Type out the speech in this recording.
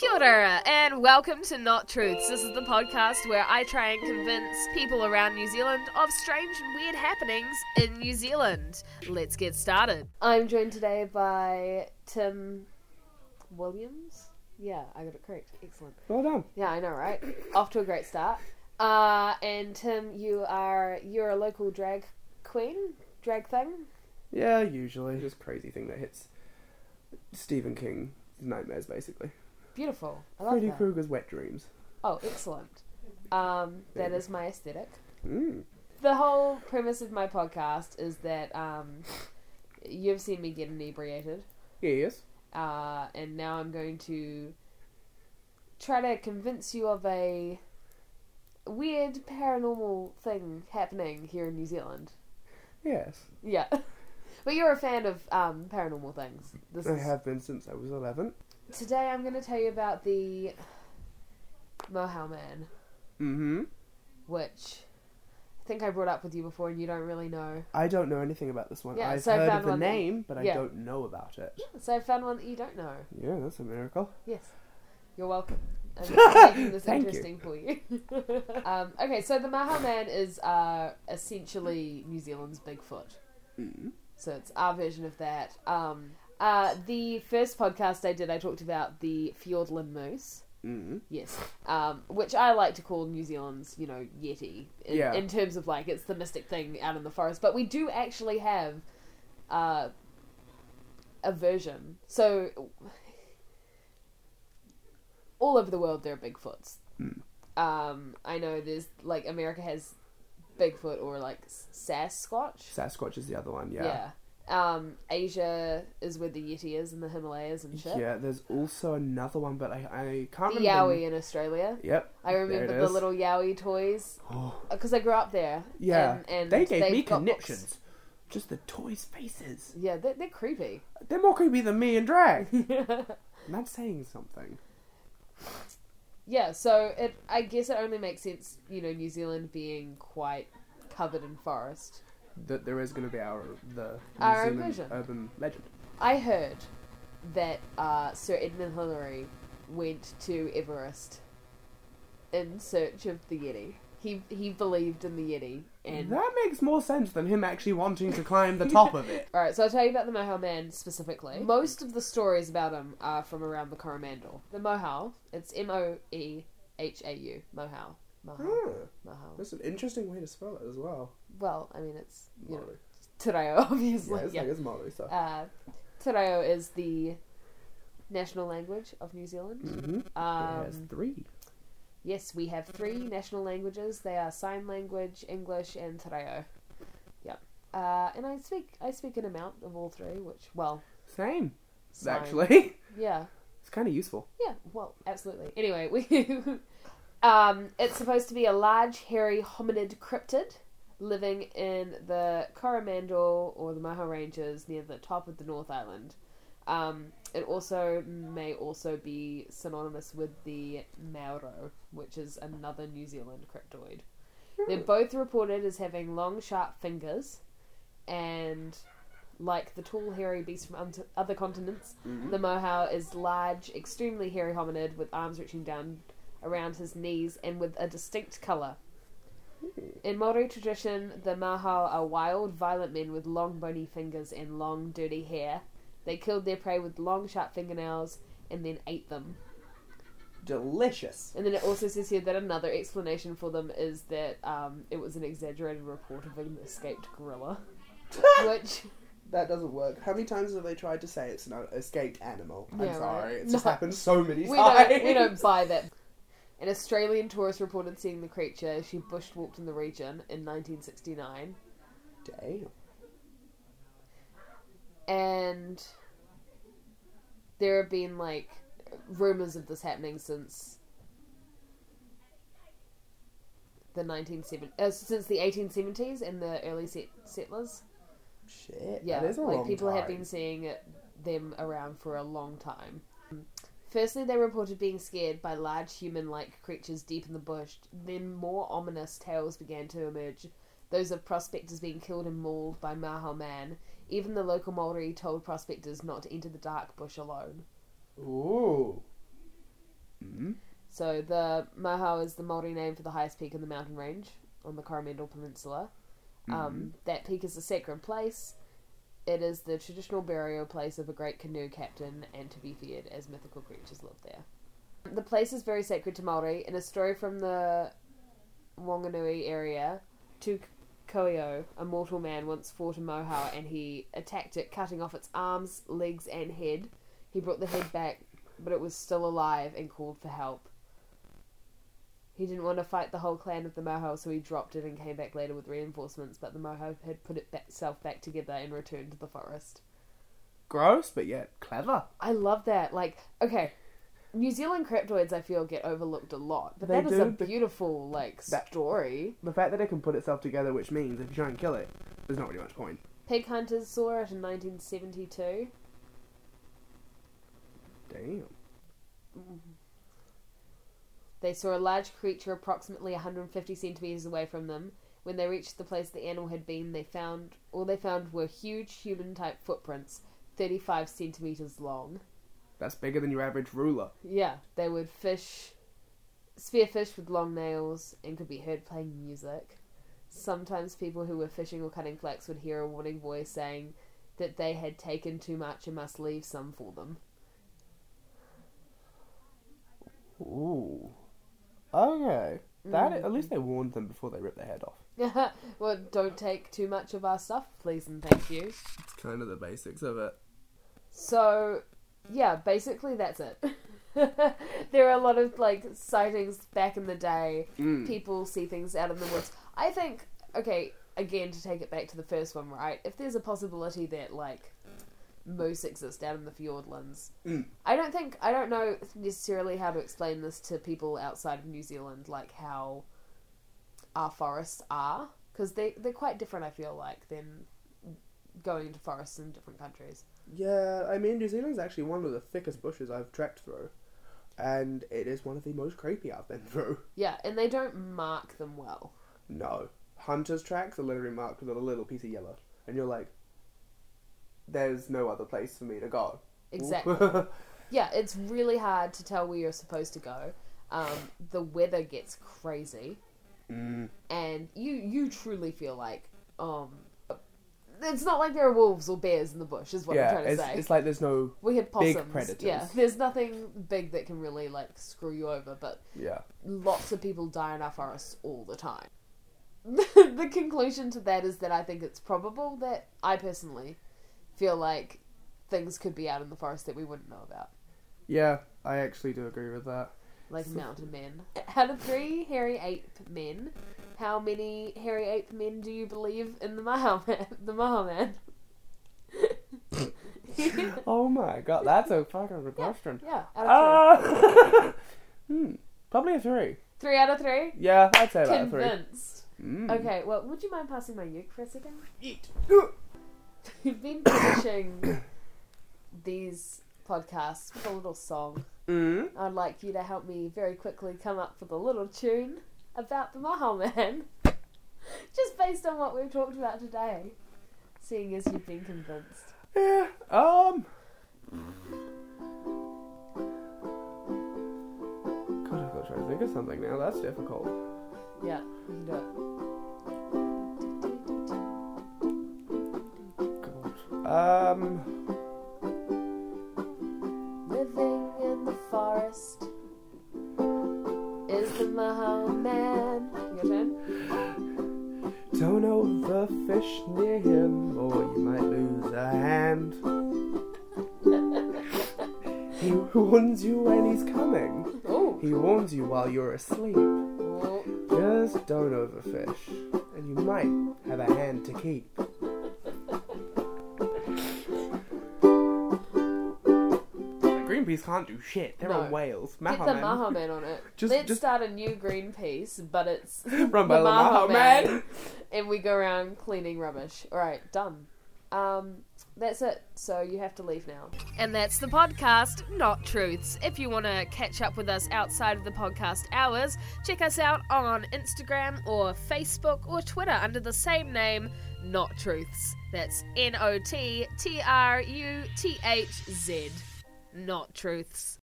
Kia ora, and welcome to Not Truthz. This is the podcast where I try and convince people around New Zealand of strange and weird happenings in New Zealand. Let's get started. I'm joined today by Tim Williams. Yeah, I got it correct. Excellent. Well done. Yeah, I know, right? Off to a great start. Uh, and Tim, you are you're a local drag queen, drag thing. Yeah, usually. This crazy thing that hits Stephen King nightmares, basically. Beautiful. I love Freddy that. Krueger's wet dreams. Oh, excellent. Um, that is my aesthetic. Mm. The whole premise of my podcast is that um, you've seen me get inebriated, Yeah, Yes. uh, and now I'm going to try to convince you of a weird paranormal thing happening here in New Zealand. Yes. Yeah. But you're a fan of um, paranormal things. This I is have been since I was 11. Today. I'm going to tell you about the Moehau Man, Mm-hmm. which I think I brought up with you before, and you don't really know. I don't know anything about this one. Yeah, I've so I heard found of the one that- name, but I yeah. don't know about it. So I found one that you don't know. Yeah, that's a miracle. Yes, you're welcome. I'm making this Thank you. interesting for you. um, okay, so the Moehau Man is uh, essentially New Zealand's Bigfoot. Mm. So it's our version of that. Um, uh, the first podcast I did, I talked about the Fiordland moose. Mm. Yes, um, which I like to call New Zealand's, you know, Yeti. In, Yeah. in terms of like it's the mystic thing out in the forest, but we do actually have uh, a version. So all over the world there are Bigfoots. Hmm. Um, I know there's like America has Bigfoot or like Sasquatch. Sasquatch is the other one, yeah. Yeah. Um, Asia is where the Yeti is in the Himalayas and shit. Yeah, there's also another one, but I, I can't The remember. Yowie in Australia. Yep. I remember the is. little Yowie toys Oh, because I grew up there. yeah. and, and they gave me got books. Just the toys' faces. Yeah, they're, they're creepy. They're more creepy than me and drag. That's saying something. yeah, so it I guess it only makes sense, you know, New Zealand being quite covered in forest. That there is going to be our the Our Zealand version. urban legend. I heard that uh, Sir Edmund Hillary went to Everest in search of the Yeti. He he believed in the Yeti, and That makes more sense than him actually wanting to climb the top of it. Alright, so I'll tell you about the Moehau Man specifically. Most of the stories about him are from around the Coromandel. The Moehau, it's M O E H A U. Moehau. Moehau. Hmm, that's an interesting way to spell it as well. Well, I mean, it's, you know, Maori. Te Reo, obviously. Yeah, it's Yeah. like it's Maori stuff. Uh, Te Reo is the national language of New Zealand. mm-hmm. it has Um, three. yes, we have three national languages. They are sign language, English, and Te Reo. Yep. Uh, and I speak I speak an amount of all three, which, well, Same, sign- actually. Yeah. it's kind of useful. Yeah, well, absolutely. Anyway, we um, it's supposed to be a large, hairy hominid cryptid living in the Coromandel or the Moehau Ranges near the top of the North Island. Um, it also may also be synonymous with the Maero, which is another New Zealand cryptoid. They're both reported as having long, sharp fingers, and like the tall, hairy beasts from other continents, Mhm. the Moehau is large, extremely hairy hominid with arms reaching down around his knees and with a distinct colour. In Maori tradition, the Moehau are wild, violent men with long, bony fingers and long, dirty hair. They killed their prey with long, sharp fingernails and then ate them. Delicious. And then it also says here that another explanation for them is that um, it was an exaggerated report of an escaped gorilla. Which, That doesn't work. How many times have they tried to say it's an escaped animal? I'm Yeah, sorry, right. it's just happened so many we times. don't, we don't buy that. An Australian tourist reported seeing the creature as she bushwalked in the region in 1969. Damn. and there have been like rumors of this happening since the 1970s, uh, since the 1870s and the early set- settlers. Shit. Yeah, that is a like people time. have been seeing it, them around for a long time. Firstly, they reported being scared by large human-like creatures deep in the bush. Then more ominous tales began to emerge. Those of prospectors being killed and mauled by Moehau Man. Even the local Maori told prospectors not to enter the dark bush alone. Ooh. So the Moehau is the Māori name for the highest peak in the mountain range on the Coromandel Peninsula. Um, that peak is a sacred place. It is the traditional burial place of a great canoe captain and to be feared as mythical creatures live there. The place is very sacred to Maori. In a story from the Wanganui area, Tukoio, a mortal man, once fought a moehau and he attacked it, cutting off its arms, legs, and head. He brought the head back, but it was still alive and called for help. He didn't want to fight the whole clan of the Moehau, so he dropped it and came back later with reinforcements, but the Moehau had put itself back together and returned to the forest. Gross, but yet clever. I love that. Like, okay, New Zealand cryptoids, I feel, get overlooked a lot, but They that is a do, but beautiful, like, that- story. The fact that it can put itself together, which means if you try and kill it, there's not really much point. Pig hunters saw it in 1972. Damn. Mm-hmm. They saw a large creature approximately 150 centimeters away from them. When they reached the place the animal had been, they found all they found were huge human-type footprints, 35 centimeters long. That's bigger than your average ruler. Yeah, they would fish, spearfish with long nails, and could be heard playing music. Sometimes people who were fishing or cutting flax would hear a warning voice saying that they had taken too much and must leave some for them. Ooh. Okay. That at least they warned them before they ripped their head off. well, don't take too much of our stuff, please and thank you. It's kind of the basics of it. So, yeah, basically that's it. there are a lot of like sightings back in the day. Mm. People see things out in the woods. I think, okay, again to take it back to the first one, right? If there's a possibility that like moose exist down in the fjordlands, Mm. I don't think I don't know necessarily how to explain this to people outside of New Zealand, like how our forests are, because they they're quite different. I feel like than going into forests in different countries. Yeah, I mean, New Zealand's actually one of the thickest bushes I've trekked through. And it is one of the most creepy I've been through. Yeah, and they don't mark them well. No. Hunter's tracks are literally marked with a little piece of yellow. And you're like, there's no other place for me to go. Exactly. yeah, it's really hard to tell where you're supposed to go. Um, the weather gets crazy, mm. and you you truly feel like um, it's not like there are wolves or bears in the bush. Is what I'm trying to it's, say. it's like there's no. we big possums. predators. Yeah, there's nothing big that can really like screw you over, but Yeah. lots of people die in our forests all the time. the conclusion to that is that I think it's probable that I personally feel like things could be out in the forest that we wouldn't know about. Yeah, I actually do agree with that. Like So- mountain men. Out of three hairy ape men, how many hairy ape men do you believe in the Mahaman? The Mahaman? oh my god, that's a fucking good question. yeah, out of three. Ah! hmm, probably a three. Three out of three? Yeah, I'd say about a three. Convinced. Mm. Okay, well, would you mind passing my uke for a second? Eat. You've been finishing these podcasts with a little song. Mm. I'd like you to help me very quickly come up with a little tune about the Mahaman. Just based on what we've talked about today. Seeing as you've been convinced. Yeah. Um. God, I've got to try to think of something now. That's difficult. Yeah, you can do it. Um. Living in the forest is the. Your turn. Don't overfish near him, or you might lose a hand. he warns you when he's coming. Oh. He warns you while you're asleep. oh. Just don't overfish, and you might have a hand to keep. Greenpeace can't do shit. They're No. on whales. Get the Mahaman. Mahaman on it. Just- Let's just- start a new Greenpeace, but it's Run by the Mahaman. and we go around cleaning rubbish. All right, done. Um, that's it. So you have to leave now. And that's the podcast, Not Truthz. If you want to catch up with us outside of the podcast hours, check us out on Instagram or Facebook or Twitter under the same name, Not Truthz. That's N O T T R U T H Z. Not Truthz.